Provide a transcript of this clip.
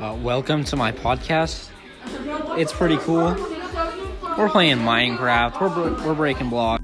Uh, welcome to my podcast. It's pretty cool. We're playing Minecraft. We're we're breaking blocks.